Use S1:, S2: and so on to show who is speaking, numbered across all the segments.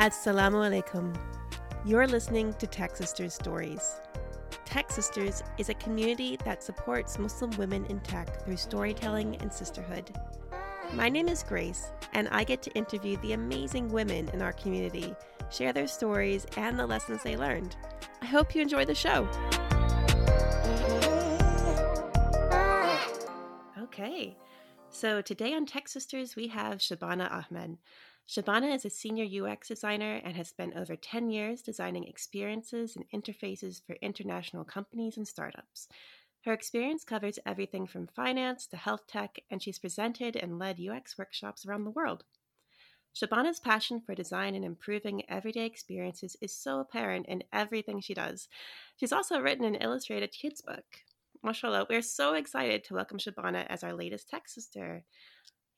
S1: Assalamu alaikum. You're listening to Tech Sisters Stories. Tech Sisters is a community that supports Muslim women in tech through storytelling and sisterhood. My name is Grace, and I get to interview the amazing women in our community, share their stories and the lessons they learned. I hope you enjoy the show. Okay, so today on Tech Sisters, we have Shabana Ahmed. Shabana is a senior UX designer and has spent over 10 years designing experiences and interfaces for international companies and startups. Her experience covers everything from finance to health tech, and she's presented and led UX workshops around the world. Shabana's passion for design and improving everyday experiences is so apparent in everything she does. She's also written an illustrated kids book. Mashallah, we're so excited to welcome Shabana as our latest tech sister.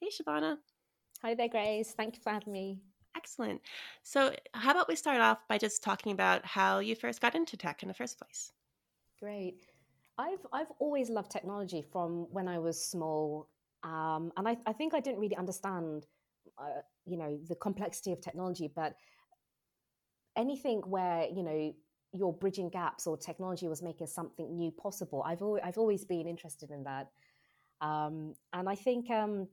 S1: Hey, Shabana.
S2: Hi there, Grace. Thank you for having me.
S1: Excellent. So, how about we start off by just talking about how you first got into tech in the first place?
S2: Great. I've I've always loved technology from when I was small, um, and I, I think I didn't really understand, uh, you know, the complexity of technology. But anything where you know you're bridging gaps or technology was making something new possible, I've always, I've always been interested in that. Um, and I think um,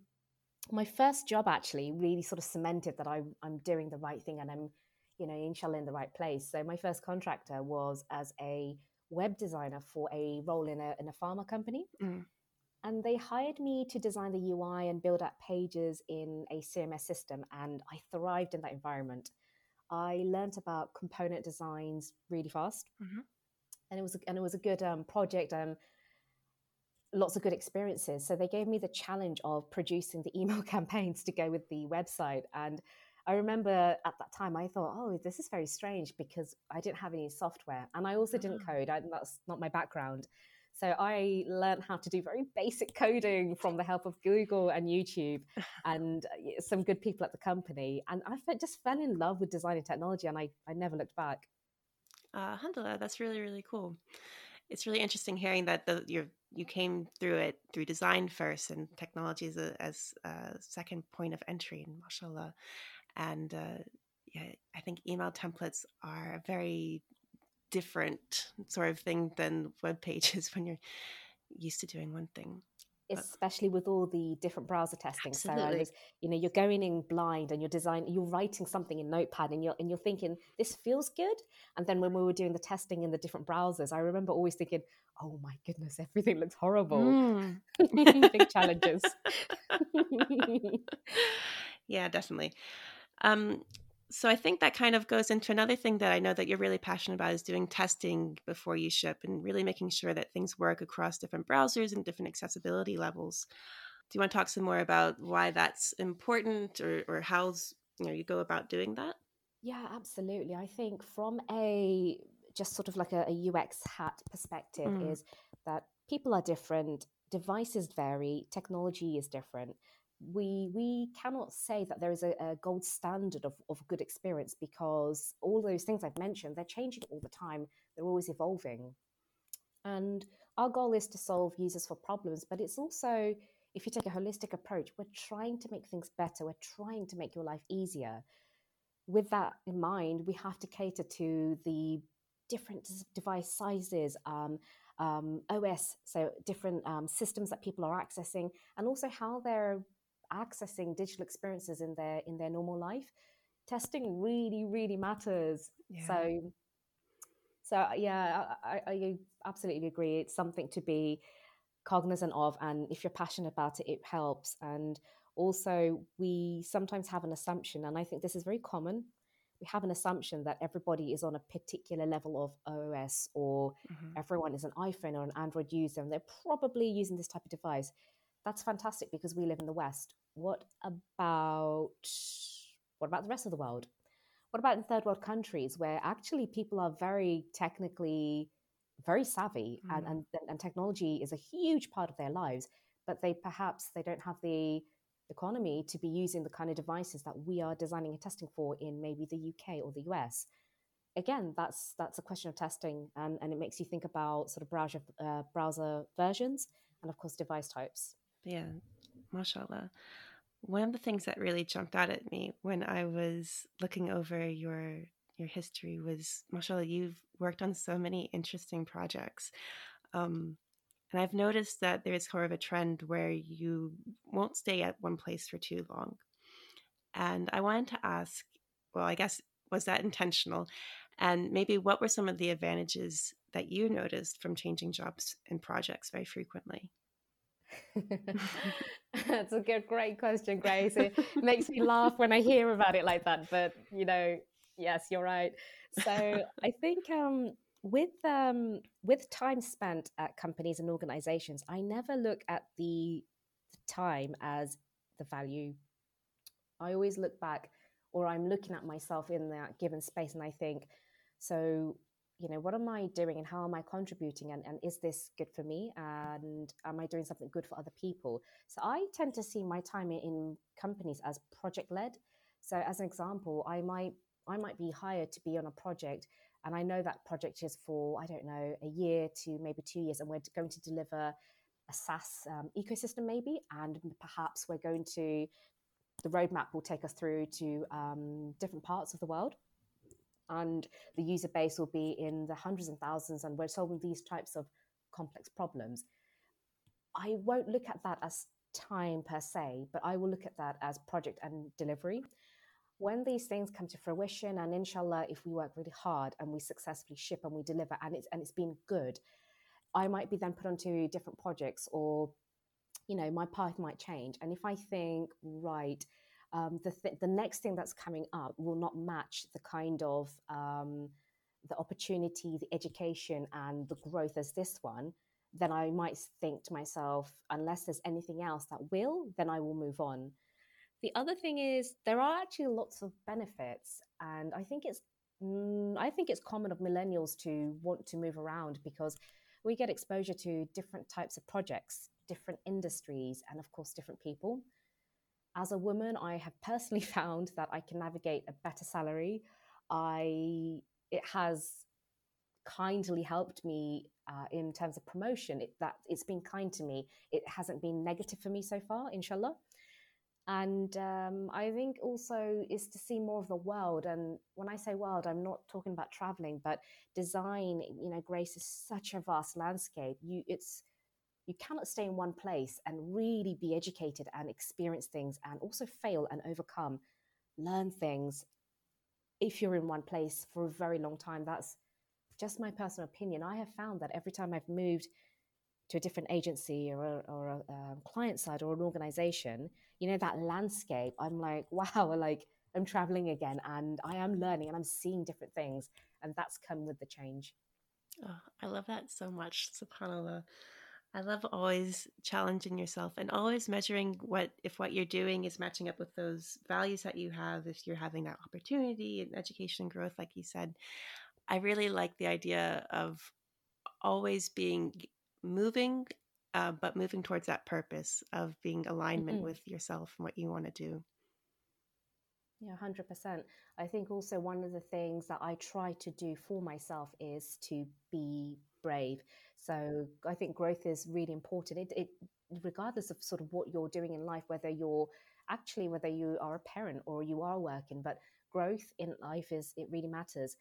S2: my first job actually really sort of cemented that I, I'm doing the right thing and I'm, you know, inshallah in the right place. So my first contractor was as a web designer for a role in a, in a pharma company. Mm. And they hired me to design the UI and build up pages in a CMS system. And I thrived in that environment. I learned about component designs really fast. Mm-hmm. And it was, and it was a good um, project. Um, lots of good experiences. So they gave me the challenge of producing the email campaigns to go with the website. And I remember at that time I thought, oh, this is very strange because I didn't have any software and I also didn't ah. code. I, that's not my background. So I learned how to do very basic coding from the help of Google and YouTube and uh, some good people at the company. And I just fell in love with designing technology and I, I never looked back.
S1: Uh, alhamdulillah, that's really, really cool it's really interesting hearing that the, you you came through it through design first and technology as a, as a second point of entry in mashallah and uh, yeah i think email templates are a very different sort of thing than web pages when you're used to doing one thing
S2: especially with all the different browser testing. Absolutely. So was, you know, you're going in blind and you're designing, you're writing something in Notepad, and you're and you're thinking this feels good. And then when we were doing the testing in the different browsers, I remember always thinking, oh my goodness, everything looks horrible. Mm. Big challenges.
S1: yeah, definitely. Um, so I think that kind of goes into another thing that I know that you're really passionate about is doing testing before you ship and really making sure that things work across different browsers and different accessibility levels. Do you want to talk some more about why that's important or, or how you know you go about doing that?
S2: Yeah, absolutely. I think from a just sort of like a, a UX hat perspective mm. is that people are different, devices vary, technology is different we we cannot say that there is a, a, gold standard of, of good experience because all those things I've mentioned, they're changing all the time. They're always evolving. And our goal is to solve users for problems, but it's also, if you take a holistic approach, we're trying to make things better. We're trying to make your life easier. With that in mind, we have to cater to the different device sizes, um, um, OS, so different um, systems that people are accessing, and also how they're accessing digital experiences in their in their normal life testing really really matters yeah. so so yeah I, I absolutely agree it's something to be cognizant of and if you're passionate about it it helps and also we sometimes have an assumption and i think this is very common we have an assumption that everybody is on a particular level of OS or mm-hmm. everyone is an iPhone or an Android user and they're probably using this type of device that's fantastic because we live in the West. What about what about the rest of the world? What about in third world countries where actually people are very technically very savvy mm. and, and, and technology is a huge part of their lives, but they perhaps they don't have the economy to be using the kind of devices that we are designing and testing for in maybe the UK or the US. Again, that's that's a question of testing, and, and it makes you think about sort of browser uh, browser versions and of course device types.
S1: Yeah, mashallah. One of the things that really jumped out at me when I was looking over your your history was, mashallah, you've worked on so many interesting projects. Um, and I've noticed that there's sort of a trend where you won't stay at one place for too long. And I wanted to ask, well, I guess, was that intentional? And maybe what were some of the advantages that you noticed from changing jobs and projects very frequently?
S2: That's a good, great question, Grace. It makes me laugh when I hear about it like that. But you know, yes, you're right. So I think um, with um, with time spent at companies and organizations, I never look at the time as the value. I always look back, or I'm looking at myself in that given space, and I think, so you know, what am I doing, and how am I contributing, and, and is this good for me, and am I doing something good for other people? So I tend to see my time in companies as project led. So as an example, I might I might be hired to be on a project and I know that project is for, I don't know, a year to maybe two years, and we're going to deliver a SaaS um, ecosystem, maybe, and perhaps we're going to, the roadmap will take us through to um, different parts of the world. And the user base will be in the hundreds and thousands, and we're solving these types of complex problems. I won't look at that as time per se, but I will look at that as project and delivery when these things come to fruition and inshallah if we work really hard and we successfully ship and we deliver and it's and it's been good i might be then put onto different projects or you know my path might change and if i think right um, the, th- the next thing that's coming up will not match the kind of um, the opportunity the education and the growth as this one then i might think to myself unless there's anything else that will then i will move on the other thing is there are actually lots of benefits, and I think it's mm, I think it's common of millennials to want to move around because we get exposure to different types of projects, different industries, and of course, different people. As a woman, I have personally found that I can navigate a better salary. I it has kindly helped me uh, in terms of promotion. It, that it's been kind to me. It hasn't been negative for me so far, inshallah and um, I think also is to see more of the world. And when I say world, I'm not talking about traveling, but design. You know, Grace is such a vast landscape. You, it's you cannot stay in one place and really be educated and experience things, and also fail and overcome, learn things. If you're in one place for a very long time, that's just my personal opinion. I have found that every time I've moved to a different agency or a, or a um, client side or an organization, you know, that landscape, I'm like, wow, like I'm traveling again and I am learning and I'm seeing different things. And that's come with the change.
S1: Oh, I love that so much, subhanAllah. I love always challenging yourself and always measuring what if what you're doing is matching up with those values that you have, if you're having that opportunity and education and growth, like you said. I really like the idea of always being moving, uh, but moving towards that purpose of being alignment mm-hmm. with yourself and what you want to do.
S2: Yeah, 100%. I think also one of the things that I try to do for myself is to be brave. So I think growth is really important. It, it regardless of sort of what you're doing in life, whether you're actually whether you are a parent or you are working, but growth in life is it really matters.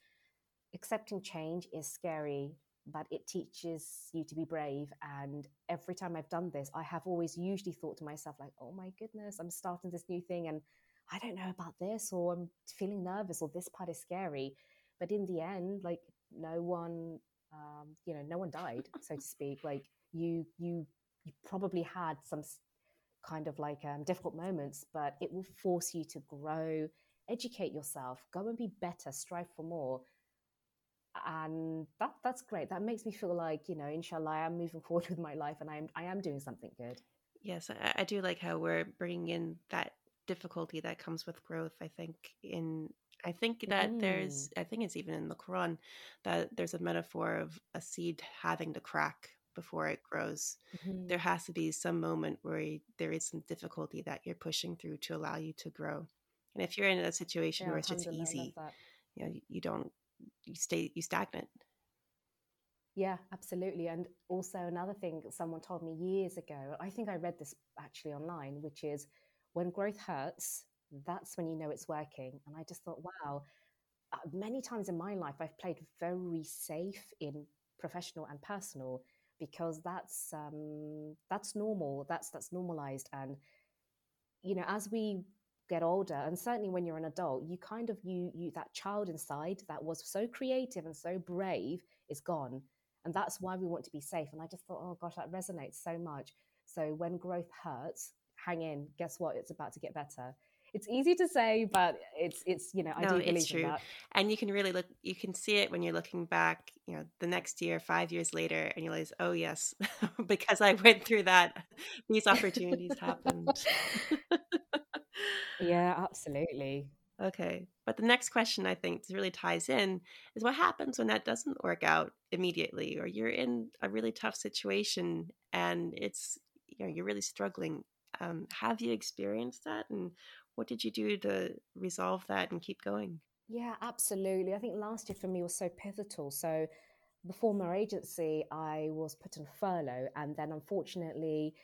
S2: Accepting change is scary but it teaches you to be brave. And every time I've done this, I have always usually thought to myself, like, oh my goodness, I'm starting this new thing and I don't know about this, or I'm feeling nervous, or this part is scary. But in the end, like, no one, um, you know, no one died, so to speak. Like, you, you, you probably had some kind of like um, difficult moments, but it will force you to grow, educate yourself, go and be better, strive for more. And that that's great. That makes me feel like you know inshallah i am moving forward with my life and i am i am doing something good.
S1: Yes i, I do like how we're bringing in that difficulty that comes with growth i think in i think that mm. there's i think it's even in the quran that there's a metaphor of a seed having to crack before it grows mm-hmm. there has to be some moment where there is some difficulty that you're pushing through to allow you to grow and if you're in a situation yeah, where it's just easy you know you don't you stay you stagnant
S2: yeah absolutely and also another thing someone told me years ago i think i read this actually online which is when growth hurts, that's when you know it's working. And I just thought, wow, uh, many times in my life, I've played very safe in professional and personal because that's um, that's normal. That's that's normalized. And you know, as we get older, and certainly when you're an adult, you kind of you you that child inside that was so creative and so brave is gone, and that's why we want to be safe. And I just thought, oh gosh, that resonates so much. So when growth hurts, hang in. Guess what? It's about to get better it's easy to say, but it's it's you know I no, do believe true. that.
S1: And you can really look, you can see it when you're looking back, you know, the next year, five years later, and you realize, oh yes, because I went through that, these opportunities happened.
S2: yeah, absolutely.
S1: Okay, but the next question I think really ties in is what happens when that doesn't work out immediately, or you're in a really tough situation and it's you know you're really struggling um, have you experienced that and what did you do to resolve that and keep going?
S2: Yeah, absolutely. I think last year for me was so pivotal. So, before my agency, I was put on furlough, and then unfortunately,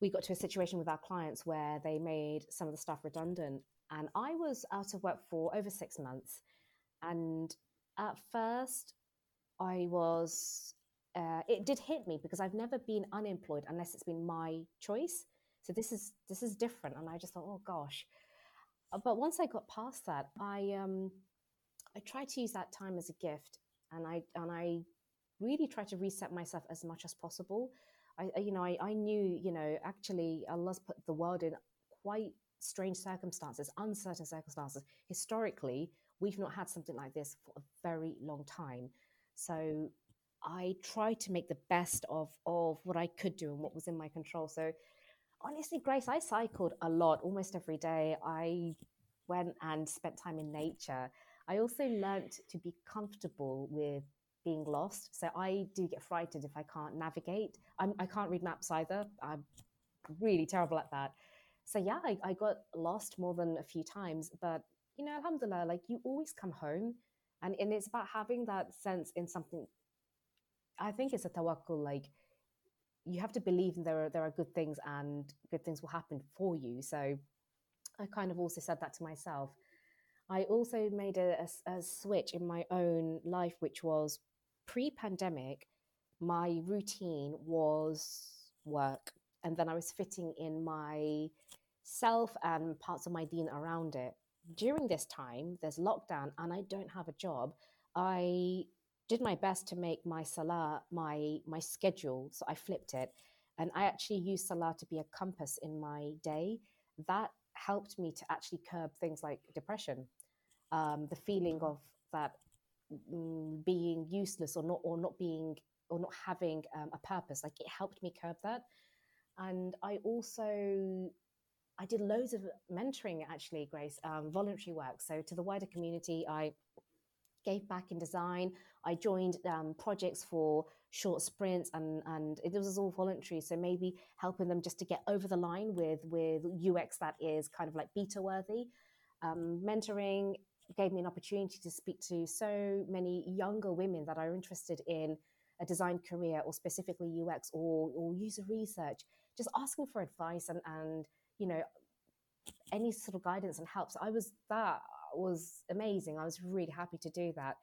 S2: we got to a situation with our clients where they made some of the staff redundant. And I was out of work for over six months. And at first, I was, uh, it did hit me because I've never been unemployed unless it's been my choice. So this is this is different, and I just thought, oh gosh. Uh, but once I got past that, I um, I tried to use that time as a gift, and I and I really tried to reset myself as much as possible. I you know I, I knew you know actually Allah's put the world in quite strange circumstances, uncertain circumstances. Historically, we've not had something like this for a very long time. So I tried to make the best of of what I could do and what was in my control. So honestly, Grace, I cycled a lot, almost every day. I went and spent time in nature. I also learned to be comfortable with being lost. So I do get frightened if I can't navigate. I'm, I can not read maps either. I'm really terrible at that. So yeah, I, I got lost more than a few times, but you know, alhamdulillah, like you always come home and, and it's about having that sense in something. I think it's a tawakkul, like you have to believe there are there are good things and good things will happen for you. So I kind of also said that to myself. I also made a, a, a switch in my own life, which was pre-pandemic. My routine was work, and then I was fitting in my self and parts of my deen around it. During this time, there's lockdown, and I don't have a job. I did my best to make my salah my my schedule. So I flipped it, and I actually used salah to be a compass in my day. That helped me to actually curb things like depression, um, the feeling of that mm, being useless or not or not being or not having um, a purpose. Like it helped me curb that, and I also I did loads of mentoring actually, Grace, um, voluntary work. So to the wider community, I gave back in design. I joined um, projects for short sprints and and it was all voluntary so maybe helping them just to get over the line with with ux that is kind of like beta worthy. Um, mentoring gave me an opportunity to speak to so many younger women that are interested in a design career or specifically ux or, or user research. Just asking for advice and and you know any sort of guidance and help. So i was that was amazing i was really happy to do that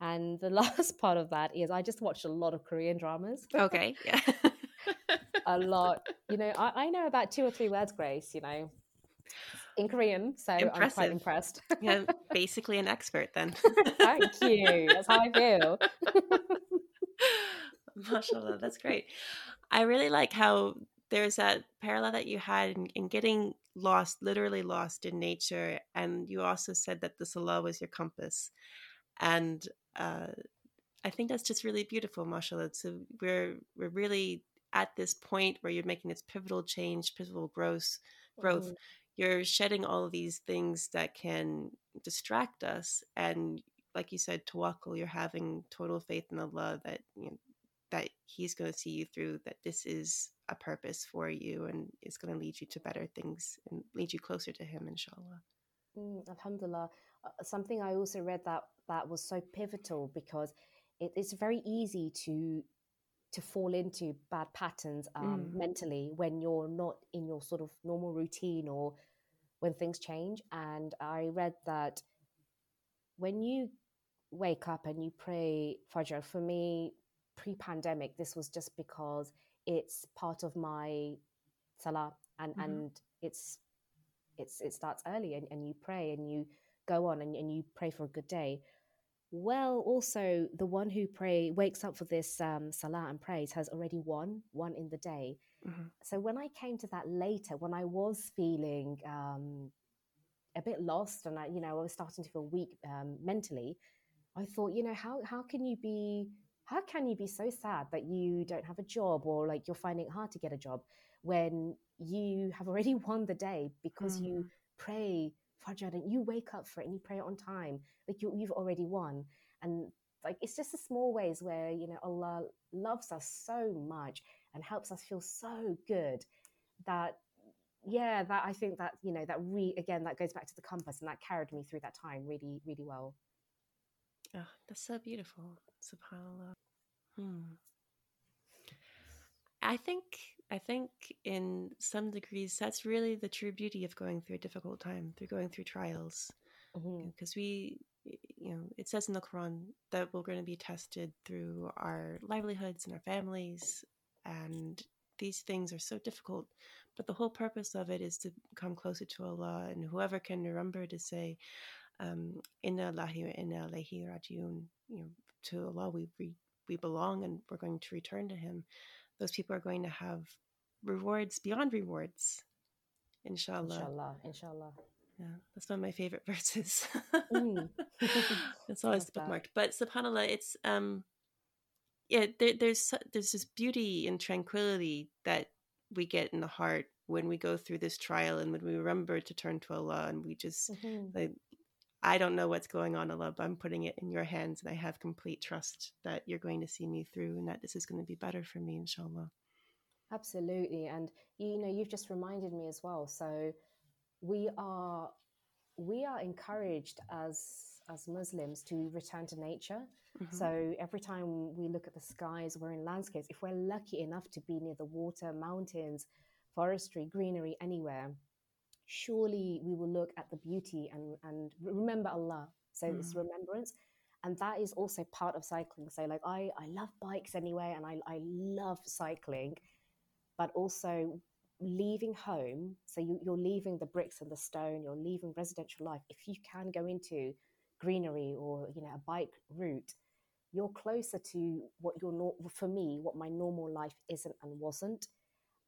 S2: and the last part of that is I just watched a lot of Korean dramas.
S1: Okay. Yeah.
S2: a lot. You know, I, I, know about two or three words, Grace, you know, in Korean. So Impressive. I'm quite impressed.
S1: yeah, basically an expert then.
S2: Thank you. That's how I feel.
S1: Mashallah, that's great. I really like how there's that parallel that you had in, in, getting lost, literally lost in nature. And you also said that the salah was your compass. And uh, I think that's just really beautiful, mashallah. So we're we're really at this point where you're making this pivotal change, pivotal growth, growth. Mm-hmm. You're shedding all of these things that can distract us, and like you said, tawakkul. You're having total faith in Allah that you know, that He's going to see you through. That this is a purpose for you, and it's going to lead you to better things and lead you closer to Him, inshallah.
S2: Mm, alhamdulillah. Uh, something I also read that that was so pivotal because it, it's very easy to to fall into bad patterns um, mm. mentally when you're not in your sort of normal routine or when things change. And I read that when you wake up and you pray Fajr, for me, pre pandemic, this was just because it's part of my salah and, mm-hmm. and it's it's it starts early and, and you pray and you go on and, and you pray for a good day well also the one who pray wakes up for this um, salah and prays has already won one in the day mm-hmm. so when i came to that later when i was feeling um, a bit lost and i you know i was starting to feel weak um, mentally i thought you know how, how can you be how can you be so sad that you don't have a job or like you're finding it hard to get a job when you have already won the day because mm. you pray Fajr and you wake up for it and you pray it on time. Like you, you've already won. And like it's just the small ways where, you know, Allah loves us so much and helps us feel so good that yeah, that I think that, you know, that re again that goes back to the compass and that carried me through that time really, really well.
S1: Oh, that's so beautiful. SubhanAllah. Hmm. I think I think in some degrees that's really the true beauty of going through a difficult time, through going through trials. Because mm-hmm. we, you know, it says in the Quran that we're going to be tested through our livelihoods and our families, and these things are so difficult. But the whole purpose of it is to come closer to Allah, and whoever can remember to say, um, "Inna Allahi wa inna alayhi rajiun," you know, to Allah we, we we belong, and we're going to return to Him those people are going to have rewards beyond rewards. Inshallah.
S2: Inshallah. Inshallah.
S1: Yeah, that's one of my favorite verses. mm. it's always bookmarked. But subhanallah, it's um yeah, there, there's there's this beauty and tranquility that we get in the heart when we go through this trial and when we remember to turn to Allah and we just mm-hmm. like I don't know what's going on, Allah, but I'm putting it in your hands and I have complete trust that you're going to see me through and that this is going to be better for me, inshallah.
S2: Absolutely. And you know, you've just reminded me as well. So we are we are encouraged as as Muslims to return to nature. Mm-hmm. So every time we look at the skies, we're in landscapes. If we're lucky enough to be near the water, mountains, forestry, greenery, anywhere, surely we will look at the beauty and, and remember Allah. So mm. it's remembrance. And that is also part of cycling. So like I, I love bikes anyway, and I, I love cycling, but also leaving home. So you, you're leaving the bricks and the stone, you're leaving residential life. If you can go into greenery or, you know, a bike route, you're closer to what your, for me, what my normal life isn't and wasn't.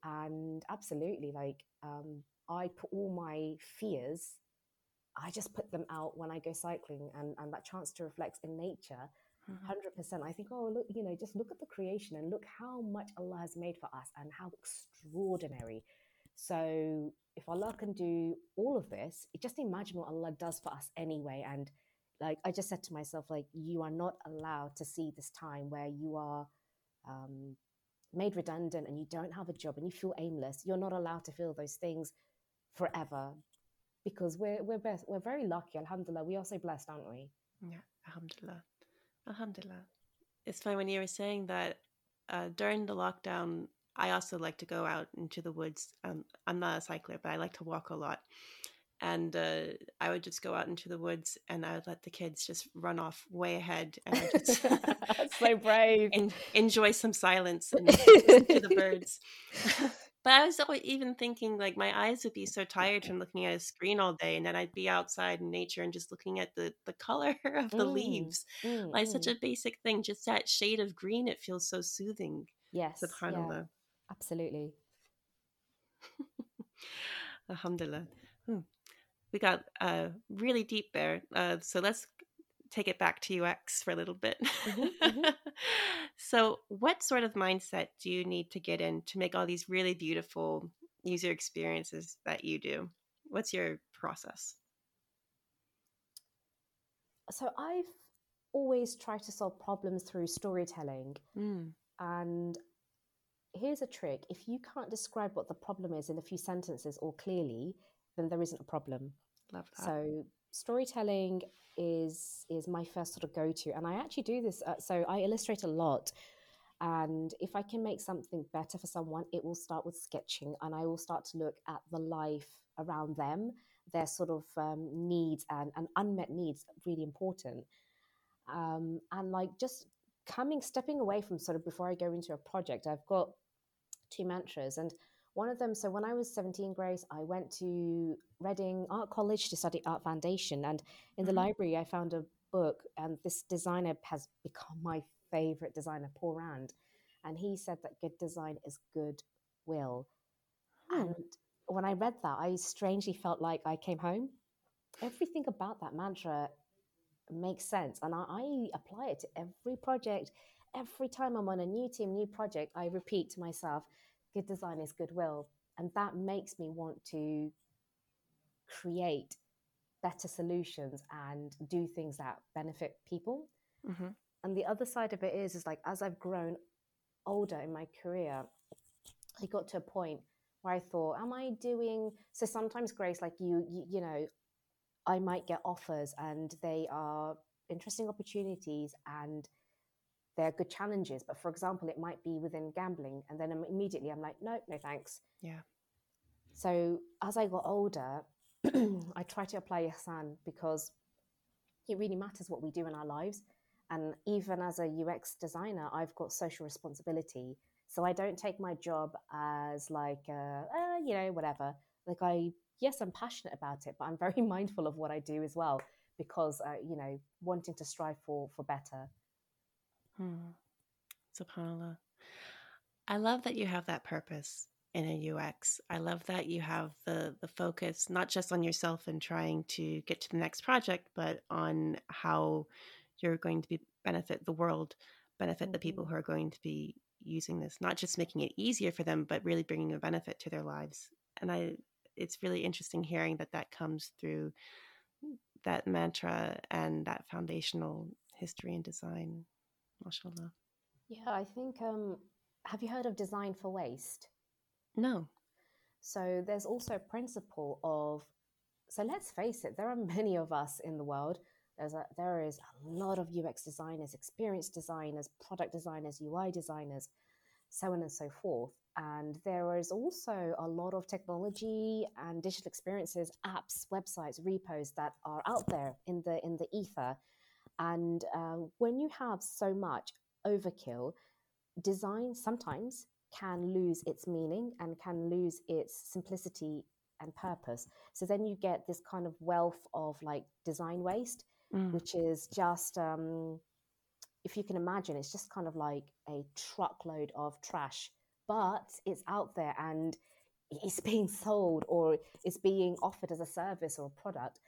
S2: And absolutely like, um, I put all my fears, I just put them out when I go cycling and, and that chance to reflect in nature. Mm-hmm. 100%. I think, oh, look, you know, just look at the creation and look how much Allah has made for us and how extraordinary. So, if Allah can do all of this, just imagine what Allah does for us anyway. And like I just said to myself, like, you are not allowed to see this time where you are um, made redundant and you don't have a job and you feel aimless. You're not allowed to feel those things forever. Because we're we're best, we're very lucky alhamdulillah. We are so blessed aren't we?
S1: Yeah alhamdulillah. Alhamdulillah. It's funny when you were saying that uh, during the lockdown i also like to go out into the woods. Um, i'm not a cycler but i like to walk a lot. And uh, I would just go out into the woods and I would let the kids just run off way ahead and I just
S2: so brave.
S1: and enjoy some silence and listen to the birds. But I was even thinking like my eyes would be so tired from looking at a screen all day, and then I'd be outside in nature and just looking at the the color of the mm, leaves. Mm, like mm. such a basic thing, just that shade of green. It feels so soothing.
S2: Yes, Subhanallah. Yeah, absolutely.
S1: Alhamdulillah. Hmm. We got uh, really deep there. Uh, so let's take it back to UX for a little bit. Mm-hmm, mm-hmm. so, what sort of mindset do you need to get in to make all these really beautiful user experiences that you do? What's your process?
S2: So, I've always tried to solve problems through storytelling. Mm. And here's a trick if you can't describe what the problem is in a few sentences or clearly, then there isn't a problem.
S1: Love that.
S2: So, storytelling is is my first sort of go to, and I actually do this. Uh, so I illustrate a lot, And if I can make something better for someone, it will start with sketching and I will start to look at the life around them, their sort of um, needs and, and unmet needs, really important. Um, and like just coming, stepping away from sort of before I go into a project, I've got two mantras. And one of them, so when I was 17, Grace, I went to Reading Art College to study Art Foundation. And in the mm-hmm. library, I found a book, and this designer has become my favorite designer, Paul Rand, and he said that good design is good will. Hmm. And when I read that, I strangely felt like I came home. Everything about that mantra makes sense, and I, I apply it to every project. Every time I'm on a new team, new project, I repeat to myself, "Good design is goodwill," and that makes me want to create better solutions and do things that benefit people. Mm-hmm. And the other side of it is, is like as I've grown older in my career, I got to a point where I thought, am I doing so sometimes Grace, like you, you, you know, I might get offers and they are interesting opportunities and they're good challenges. But for example, it might be within gambling. And then immediately I'm like, no, no thanks.
S1: Yeah.
S2: So as I got older, I try to apply Ihsan because it really matters what we do in our lives. And even as a UX designer, I've got social responsibility. So I don't take my job as like, uh, uh, you know, whatever. Like I, yes, I'm passionate about it, but I'm very mindful of what I do as well because, uh, you know, wanting to strive for for better.
S1: Hmm. Subhanallah. I love that you have that purpose in a UX. I love that you have the the focus not just on yourself and trying to get to the next project, but on how you're going to be benefit the world, benefit mm-hmm. the people mm-hmm. who are going to be using this, not just making it easier for them, but really bringing a benefit to their lives. And I, it's really interesting hearing that that comes through that mantra and that foundational history and design. MashaAllah.
S2: Yeah, I think. Um, have you heard of design for waste?
S1: No.
S2: So there's also a principle of. So let's face it, there are many of us in the world there's a, there is a lot of UX designers, experience designers, product designers, UI designers, so on and so forth. And there is also a lot of technology and digital experiences, apps, websites, repos that are out there in the in the ether. And um, when you have so much overkill, design sometimes can lose its meaning and can lose its simplicity and purpose. So then you get this kind of wealth of like design waste mm. which is just, um, if you can imagine, it's just kind of like a truckload of trash, but it's out there and it's being sold or it's being offered as a service or a product.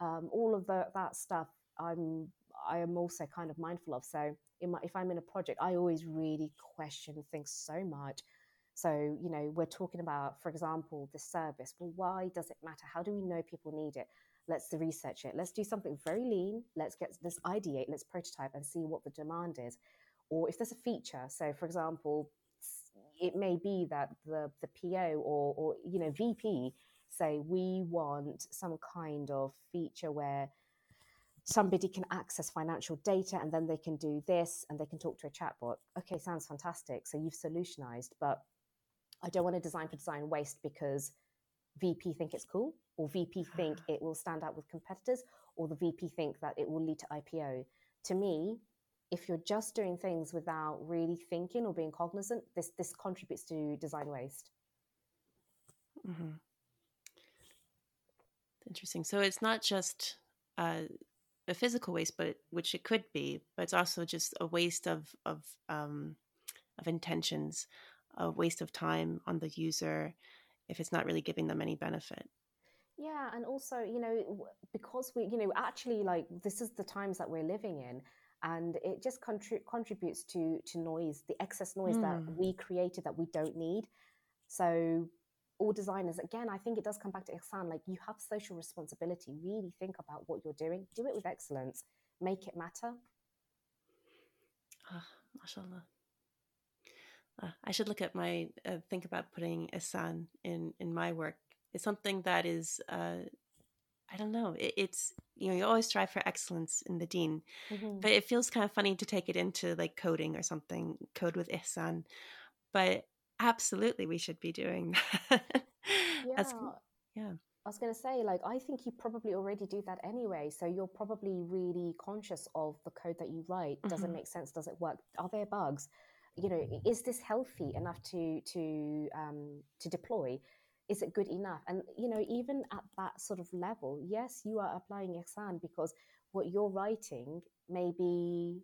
S2: Um, all of the, that stuff, I'm I am also kind of mindful of. So, my, if I'm in a project, I always really question things so much. So, you know, we're talking about, for example, the service. Well, why does it matter? How do we know people need it? let's research it. Let's do something very lean. Let's get this ideate, let's prototype and see what the demand is. Or if there's a feature, so for example, it may be that the, the PO or, or, you know, VP say we want some kind of feature where somebody can access financial data and then they can do this and they can talk to a chatbot. Okay, sounds fantastic. So you've solutionized, but I don't want to design for design waste because VP think it's cool, or VP think it will stand out with competitors, or the VP think that it will lead to IPO. To me, if you're just doing things without really thinking or being cognizant, this this contributes to design waste.
S1: Mm-hmm. Interesting. So it's not just uh, a physical waste, but which it could be, but it's also just a waste of of um, of intentions, a waste of time on the user, if it's not really giving them any benefit
S2: yeah and also you know because we you know actually like this is the times that we're living in and it just contri- contributes to to noise the excess noise mm. that hmm. we created that we don't need so all designers again i think it does come back to ihsan like you have social responsibility. Really think about what you're doing. Do it with excellence. Make it matter.
S1: Ah, mashallah. Uh, I should look at my uh, think about putting ihsan in in my work. It's something that is uh, I don't know. It, it's you know you always strive for excellence in the deen.
S2: Mhm.
S1: but it feels kind of funny to take it into like coding or something code with ihsan. But absolutely we should be doing that
S2: Yeah.
S1: yeah.
S2: I was going to say, like, I think you probably already do that anyway. So you're probably really conscious of the code that you write. Does it
S1: Mhm.
S2: make sense? Does it work? Are there bugs? You know, is this healthy enough to to um, to deploy? Is it good enough? And you know, even at that sort of level, yes, you are applying Ihsan because what you're writing may be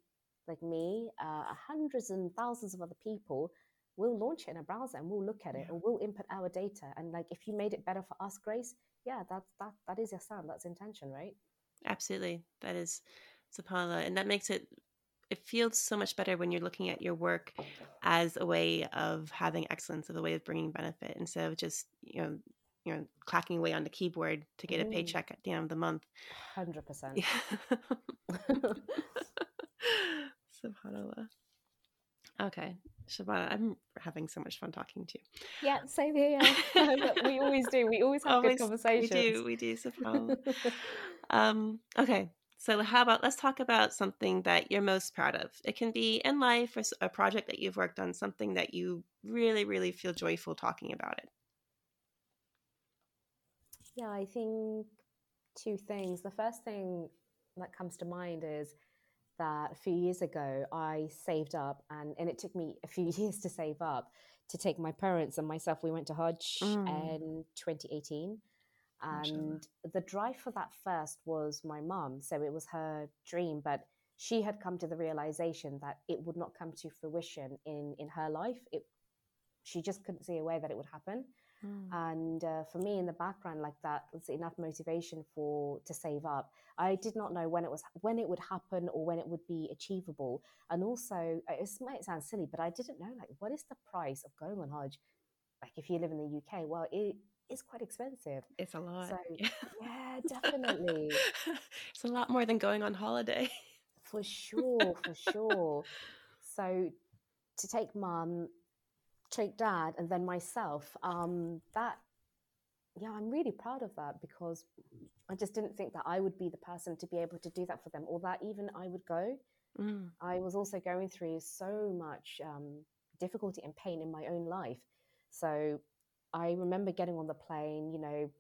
S2: like me, uh, hundreds and thousands of other people we'll launch it in a browser and we'll look at it
S1: Yeah.
S2: and we'll input our data. And like, if you made it better for us, Grace, yeah, that's that that is your ihsan. That's intention, right?
S1: Absolutely. That is subhanAllah. And that makes it it feels so much better when you're looking at your work as a way of having excellence, of a way of bringing benefit instead of just, you know, you know, clacking away on the keyboard to get a
S2: Mm.
S1: paycheck at the end of the month.
S2: Hundred percent.
S1: Yeah. subhanAllah. Okay. Shabana, I'm having so much fun talking to you.
S2: Yeah, same here. we always do. We always have
S1: Always-
S2: good conversations.
S1: We do, we do, subhanAllah. Um, okay. So how about let's talk about something that you're most proud of. It can be in life or a project that you've worked on, something that you really, really feel joyful talking about it.
S2: Yeah, I think two things. The first thing that comes to mind is that a few years ago I saved up, and, and it took me a few years to save up to take my parents and myself. We went to Hajj
S1: Mm.
S2: in 2018. And the drive for that first was my mum. So it was her dream, but she had come to the realization that it would not come to fruition in, in her life. It, she just couldn't see a way that it would happen and uh, for me in the background like that was enough motivation for to save up. I did not know when it was when it would happen or when it would be achievable. And also uh, it might sound silly but i didn't know like what is the price of going on hajj like if you live in the uk well it is quite expensive.
S1: It's a lot.
S2: So, yeah definitely.
S1: It's a lot more than going on holiday.
S2: for sure for sure. So to take mum take dad and then myself um that yeah i'm really proud of that because i just didn't think that i would be the person to be able to do that for them or that even i would go.
S1: Mm,
S2: i was also going through so much um, difficulty and pain in my own life. So i remember getting on the plane you know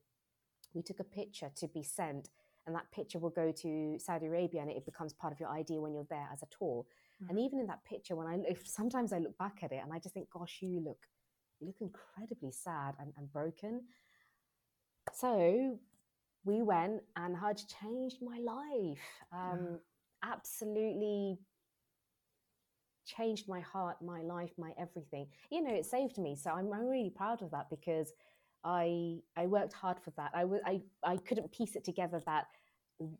S2: we took a picture to be sent and that picture will go to saudi arabia and it becomes part of your idea when you're there as a tour. And even in that picture when i if sometimes i look back at it and i just think gosh you look you look incredibly sad and, and broken. So we went and hajj changed my life. Um, absolutely changed my heart my life my everything. You know it saved me so i'm, I'm really proud of that because i i worked hard for that. I, w- I i couldn't piece it together that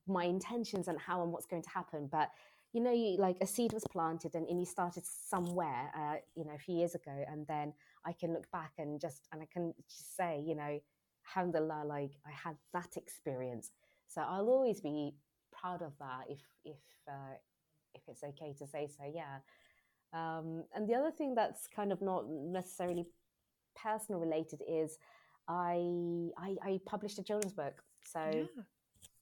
S2: my intentions and how and what's going to happen but you know you, like a seed was planted and, and you started somewhere uh, you know a few years ago and then i can look back and just and i can just say you know alhamdulillah like i had that experience. So i'll always be proud of that if if uh, if it's okay to say so yeah. Um, and the other thing that's kind of not necessarily personal related is I, I I published a children's book. So
S1: yeah.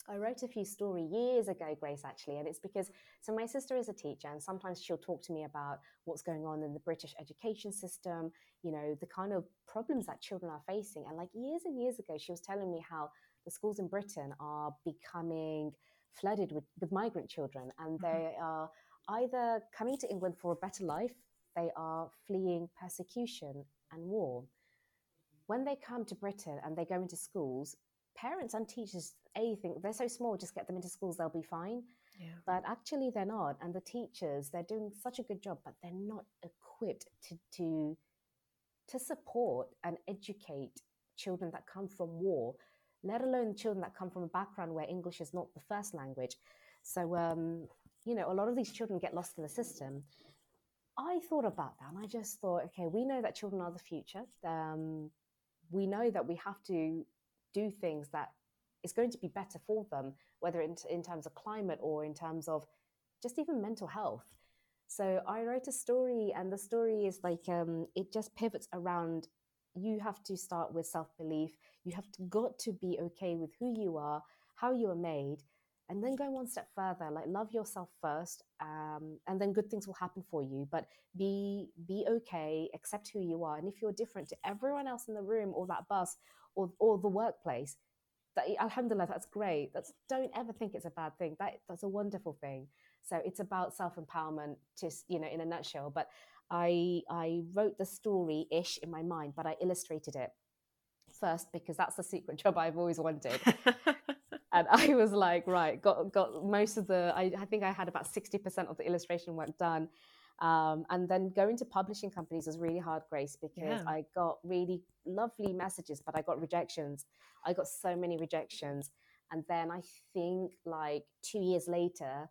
S2: I wrote a few story years ago, Grace, actually, and it's because so my sister is a teacher, and sometimes she'll talk to me about what's going on in the British education system, you know, the kind of problems that children are facing. And like years and years ago, she was telling me how the schools in Britain are becoming flooded with, with migrant children, and
S1: Mhm.
S2: they are either coming to England for a better life, they are fleeing persecution and war. When they come to Britain and they go into schools, parents and teachers a think they're so small just get them into schools they'll be fine.
S1: Yeah.
S2: but actually they're not and the teachers they're doing such a good job but they're not equipped to to to support and educate children that come from war let alone children that come from a background where english is not the first language. So um you know a lot of these children get lost in the system. I thought about that and i just thought okay we know that children are the future. Um, we know that we have to do things that is going to be better for them, whether in, in terms of climate or in terms of just even mental health. So I wrote a story, and the story is like um, it just pivots around. You have to start with self belief. You have to, got to be okay with who you are, how you are made, and then go one step further like love yourself first um, and then good things will happen for you but be be okay accept who you are and if you're different to everyone else in the room or that bus or, or the workplace that alhamdulillah that's great. That's don't ever think it's a bad thing. That that's a wonderful thing. So it's about self-empowerment just you know in a nutshell. But i i wrote the story ish in my mind but i illustrated it first because that's the secret job i've always wanted and I was like, right, got got most of the. I, I think I had about sixty percent of the illustration work done, um, and then going to publishing companies was really hard, Grace, because yeah. I got really lovely messages, but I got rejections. I got so many rejections, and then I think like two years later,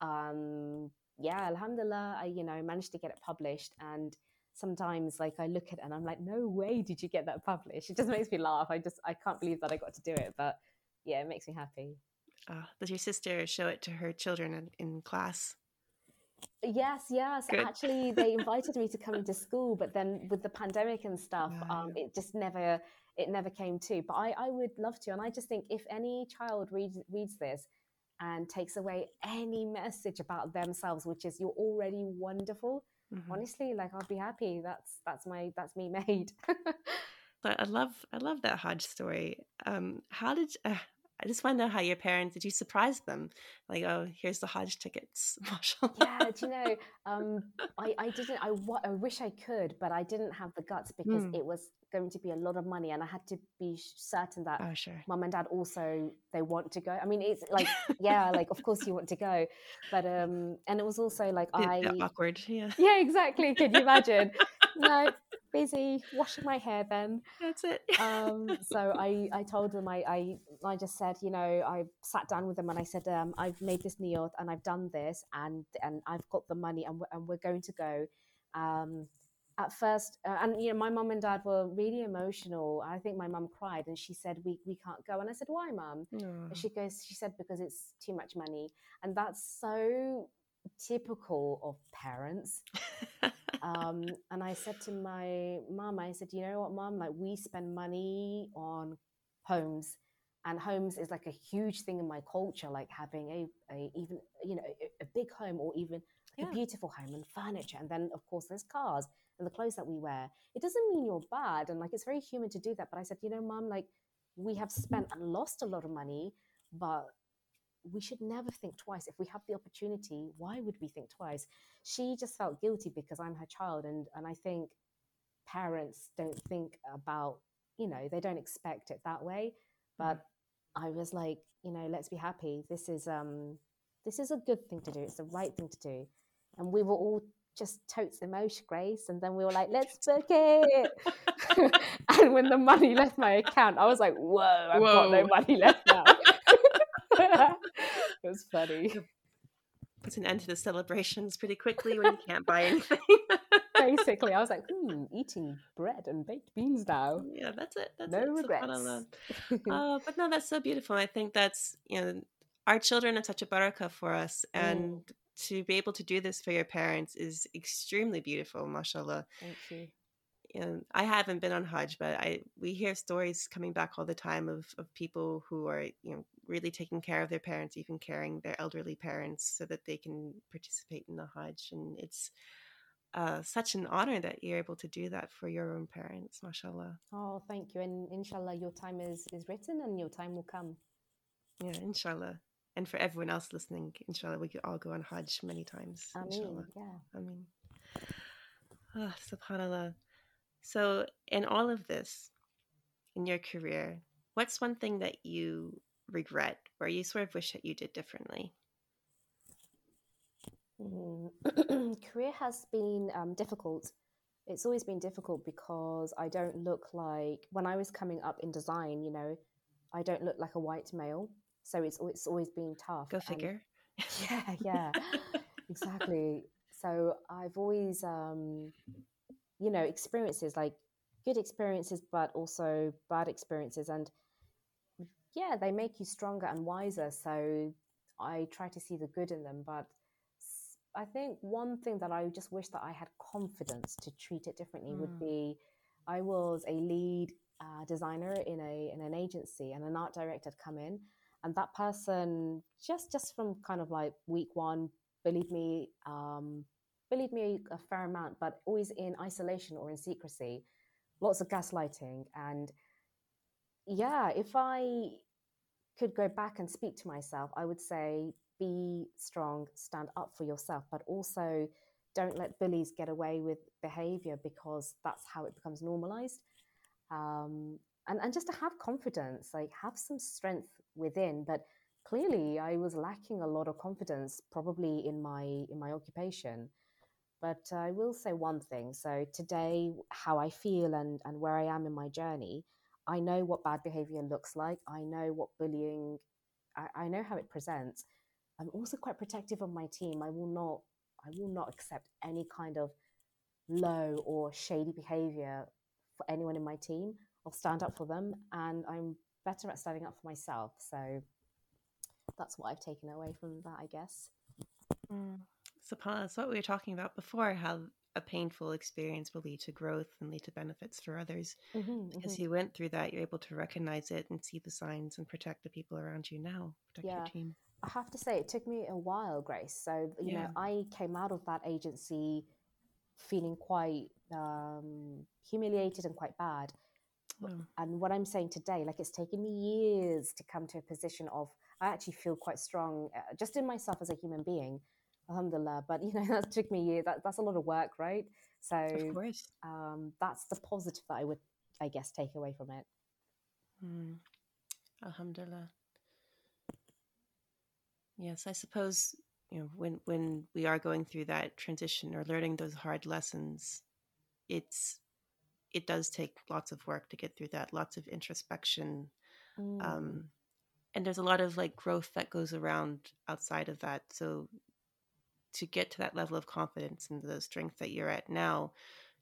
S2: um, yeah, Alhamdulillah, I you know managed to get it published and sometimes like I look at it and I'm like, no way did you get that published. It just makes me laugh. I just I can't believe that I got to do it. But yeah, it makes me happy.
S1: Uh, does your sister show it to her children in, in class?
S2: Yes, yes. Good. Actually, they invited me to come into school, but then with the pandemic and stuff, um, it just never it never came to. But I, I would love to, and I just think if any child reads reads this and takes away any message about themselves, which is you're already wonderful, mm-hmm. honestly, like I'll be happy. That's that's my that's me made.
S1: but I love I love that Hajj story. Um, how did uh, I just want to know how your parents did you surprise them? Like, oh, here's the Hajj tickets. Mashallah.
S2: Yeah, do you know? Um, I, I didn't. I, I wish I could, but I didn't have the guts because mm. it was going to be a lot of money, and I had to be certain that
S1: oh, sure.
S2: mum and dad also they want to go. I mean, it's like yeah, like of course you want to go, but um, and it was also like I
S1: awkward. Yeah.
S2: Yeah, exactly. Can you imagine? no, busy washing my hair then.
S1: That's it.
S2: um, so I, I told them, I, I, I just said, you know, I sat down with them and I said, um, I've made this niyot and I've done this and, and I've got the money and we're, and we're going to go. Um, at first, uh, and you know, my mum and dad were really emotional. I think my mum cried and she said, "We we can't go." And I said, "Why, mum?" She goes, she said, "Because it's too much money," and that's so typical of parents. um, and I said to my mom, I said, you know what, mom, like we spend money on homes and homes is like a huge thing in my culture, like having a, a even, you know, a, a big home or even yeah. a beautiful home and furniture. And then of course there's cars and the clothes that we wear. It doesn't mean you're bad. And like, it's very human to do that. But I said, you know, mom, like we have spent and lost a lot of money, but we should never think twice. If we have the opportunity, why would we think twice? She just felt guilty because I'm her child. And, and I think parents don't think about, you know, they don't expect it that way. But I was like, you know, let's be happy. This is, um, this is a good thing to do. It's the right thing to do. And we were all just totes emotion, Grace. And then we were like, let's book it. and when the money left my account, I was like, whoa, I've whoa. got no money left now. it was funny.
S1: Puts an end to the celebrations pretty quickly when you can't buy anything.
S2: Basically, I was like, hmm, eating bread and baked beans now.
S1: Yeah, that's it. That's
S2: no
S1: it.
S2: regrets.
S1: uh, but no, that's so beautiful. I think that's, you know, our children are such a barakah for us. And mm. to be able to do this for your parents is extremely beautiful, mashallah.
S2: Thank you
S1: and I haven't been on Hajj, but I we hear stories coming back all the time of, of people who are you know really taking care of their parents, even caring their elderly parents, so that they can participate in the Hajj, and it's uh, such an honor that you're able to do that for your own parents, mashallah.
S2: Oh, thank you, and inshallah, your time is is written, and your time will come.
S1: Yeah, inshallah. And for everyone else listening, inshallah, we could all go on Hajj many times.
S2: Ameen,
S1: inshallah.
S2: yeah.
S1: I mean, oh, subhanallah. So, in all of this, in your career, what's one thing that you regret where you sort of wish that you did differently?
S2: Mm. career has been um, difficult. It's always been difficult because I don't look like when I was coming up in design. You know, I don't look like a white male, so it's it's always been tough.
S1: Go figure.
S2: And, yeah, yeah, exactly. So I've always um, you know experiences like good experiences but also bad experiences and yeah they make you stronger and wiser so i try to see the good in them but i think one thing that i just wish that i had confidence to treat it differently mm. would be i was a lead uh, designer in a in an agency and an art director had come in and that person just just from kind of like week one believe me um, believe me a fair amount but always in isolation or in secrecy lots of gaslighting and yeah if i could go back and speak to myself i would say be strong stand up for yourself but also don't let bullies get away with behavior because that's how it becomes normalized. Um, and, and just to have confidence like have some strength within but clearly i was lacking a lot of confidence probably in my in my occupation. But i will say one thing so today how i feel and and where i am in my journey i know what bad behavior looks like i know what bullying I, I know how it presents i'm also quite protective of my team i will not i will not accept any kind of low or shady behavior for anyone in my team i'll stand up for them and i'm better at standing up for myself. So that's what I've taken away from that, I guess.
S1: Mm. So, that's what we were talking about before how a painful experience will lead to growth and lead to benefits for others. Mm-hmm, because mm-hmm. you went through that, you're able to recognize it and see the signs and protect the people around you now, protect yeah. your team.
S2: I have to say, it took me a while, Grace. So, you yeah. know, I came out of that agency feeling quite um, humiliated and quite bad. Mm. And what I'm saying today, like it's taken me years to come to a position of, I actually feel quite strong uh, just in myself as a human being, alhamdulillah. But, you know, that took me years. That, that's a lot of work, right? So
S1: of course.
S2: Um, that's the positive that I would, I guess, take away from it.
S1: Mm. Alhamdulillah. Yes, I suppose you know when when we are going through that transition or learning those hard lessons, it's it does take lots of work to get through that, lots of introspection. Mm. Um, and there's a lot of like growth that goes around outside of that. So to get to that level of confidence and the strength that you're at now,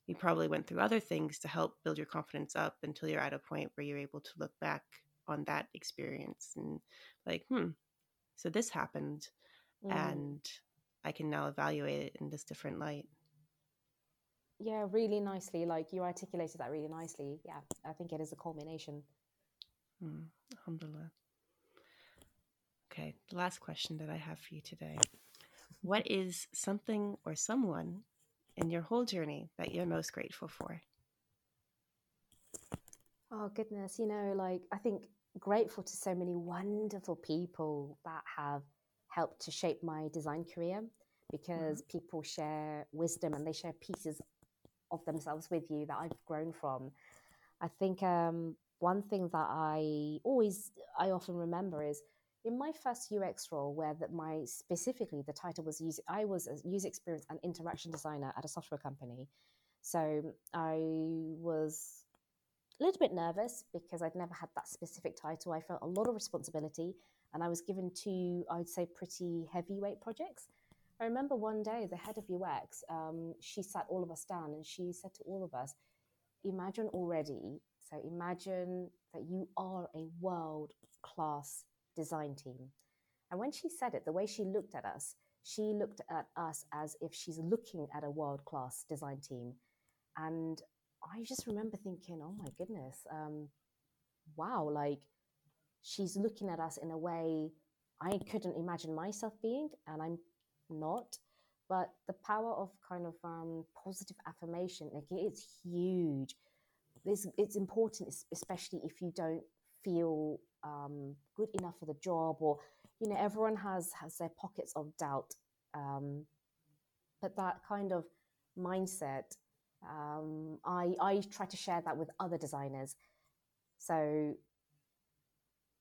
S1: you probably went through other things to help build your confidence up until you're at a point where you're able to look back on that experience and like, hmm, so this happened mm. and I can now evaluate it in this different light.
S2: Yeah, really nicely. Like you articulated that really nicely. Yeah, I think it is a culmination.
S1: Mm, alhamdulillah. Okay, the last question that I have for you today. What is something or someone in your whole journey that you're most grateful for?
S2: Oh, goodness. You know, like, I think grateful to so many wonderful people that have helped to shape my design career because mm-hmm. people share wisdom and they share pieces of themselves with you that I've grown from. I think um, one thing that I always, I often remember is in my first UX role, where my specifically the title was user, I was a user experience and interaction designer at a software company. So I was a little bit nervous because I'd never had that specific title. I felt a lot of responsibility, and I was given two, I would say, pretty heavyweight projects. I remember one day the head of UX, um, she sat all of us down and she said to all of us, imagine already, so imagine that you are a world class design team. And when she said it, the way she looked at us, she looked at us as if she's looking at a world class design team. And I just remember thinking, oh my goodness, um, wow, like she's looking at us in a way I couldn't imagine myself being. And I'm not but the power of kind of um, positive affirmation like it's huge it's, it's important especially if you don't feel um, good enough for the job or you know everyone has has their pockets of doubt um, but that kind of mindset um, I, I try to share that with other designers so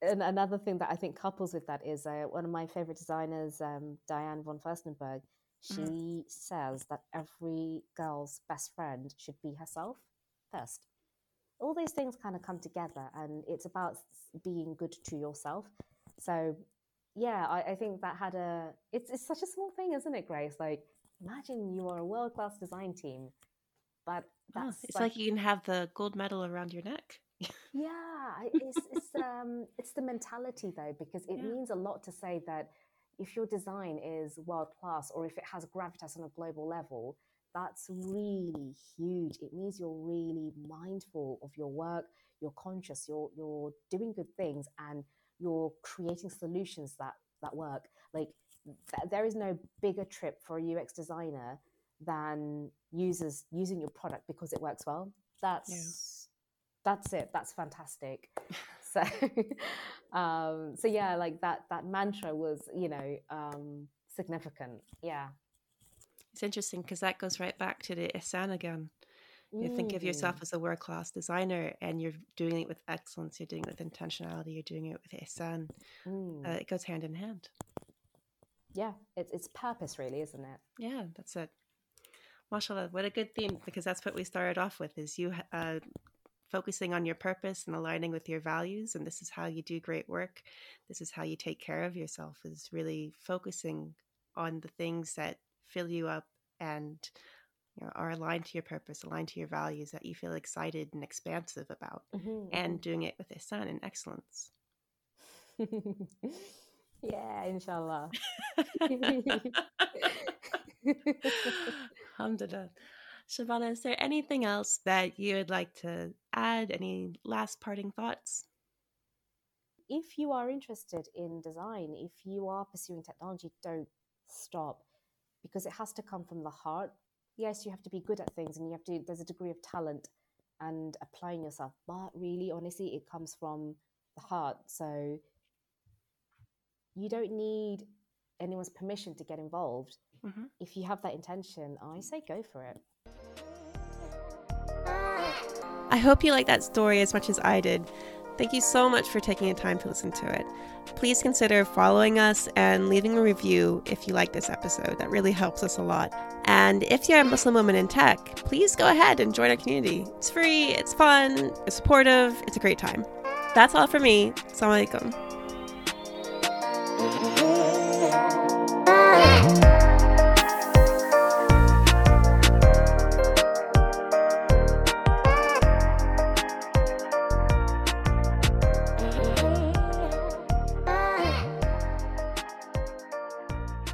S2: and another thing that I think couples with that is uh, one of my favorite designers, um, Diane von Furstenberg. She mm. says that every girl's best friend should be herself first. All those things kind of come together, and it's about being good to yourself. So, yeah, I, I think that had a. It's it's such a small thing, isn't it, Grace? Like, imagine you are a world class design team, but
S1: oh, it's like, like you can have the gold medal around your neck
S2: yeah, it's it's um it's the mentality though because it yeah. means a lot to say that if your design is world class or if it has gravitas on a global level, that's really huge. It means you're really mindful of your work, you're conscious, you're you're doing good things, and you're creating solutions that that work. Like th- there is no bigger trip for a UX designer than users using your product because it works well. That's yeah. that's it. That's fantastic. so um, so yeah, like that that mantra was you know um, significant. Yeah.
S1: It's interesting because that goes right back to the Ihsan again. You think of yourself mm. as a world class designer and you're doing it with excellence, you're doing it with intentionality, you're doing it with ihsan. Mm. Uh, it goes hand in hand.
S2: Yeah, it's, it's purpose, really, isn't it?
S1: Yeah, that's it. Mashallah, what a good theme because that's what we started off with is you uh, focusing on your purpose and aligning with your values and this is how you do great work. This is how you take care of yourself is really focusing on the things that fill you up and you know, are aligned to your purpose, aligned to your values that you feel excited and expansive about, mm-hmm. and doing it with a ihsan and excellence.
S2: yeah, inshallah.
S1: Alhamdulillah. Shabana, is there anything else that you would like to add? Any last parting thoughts?
S2: If you are interested in design, if you are pursuing technology, don't stop because it has to come from the heart yes, you have to be good at things and you have to, there's a degree of talent and applying yourself. But really, honestly, it comes from the heart. So you don't need anyone's permission to get involved. Mm-hmm. If you have that intention, I say go for it.
S1: I hope you like that story as much as I did. Thank you so much for taking the time to listen to it. Please consider following us and leaving a review if you like this episode. That really helps us a lot. And if you're a Muslim woman in tech, please go ahead and join our community. It's free, it's fun, it's supportive, it's a great time. That's all for me. Assalamu alaikum.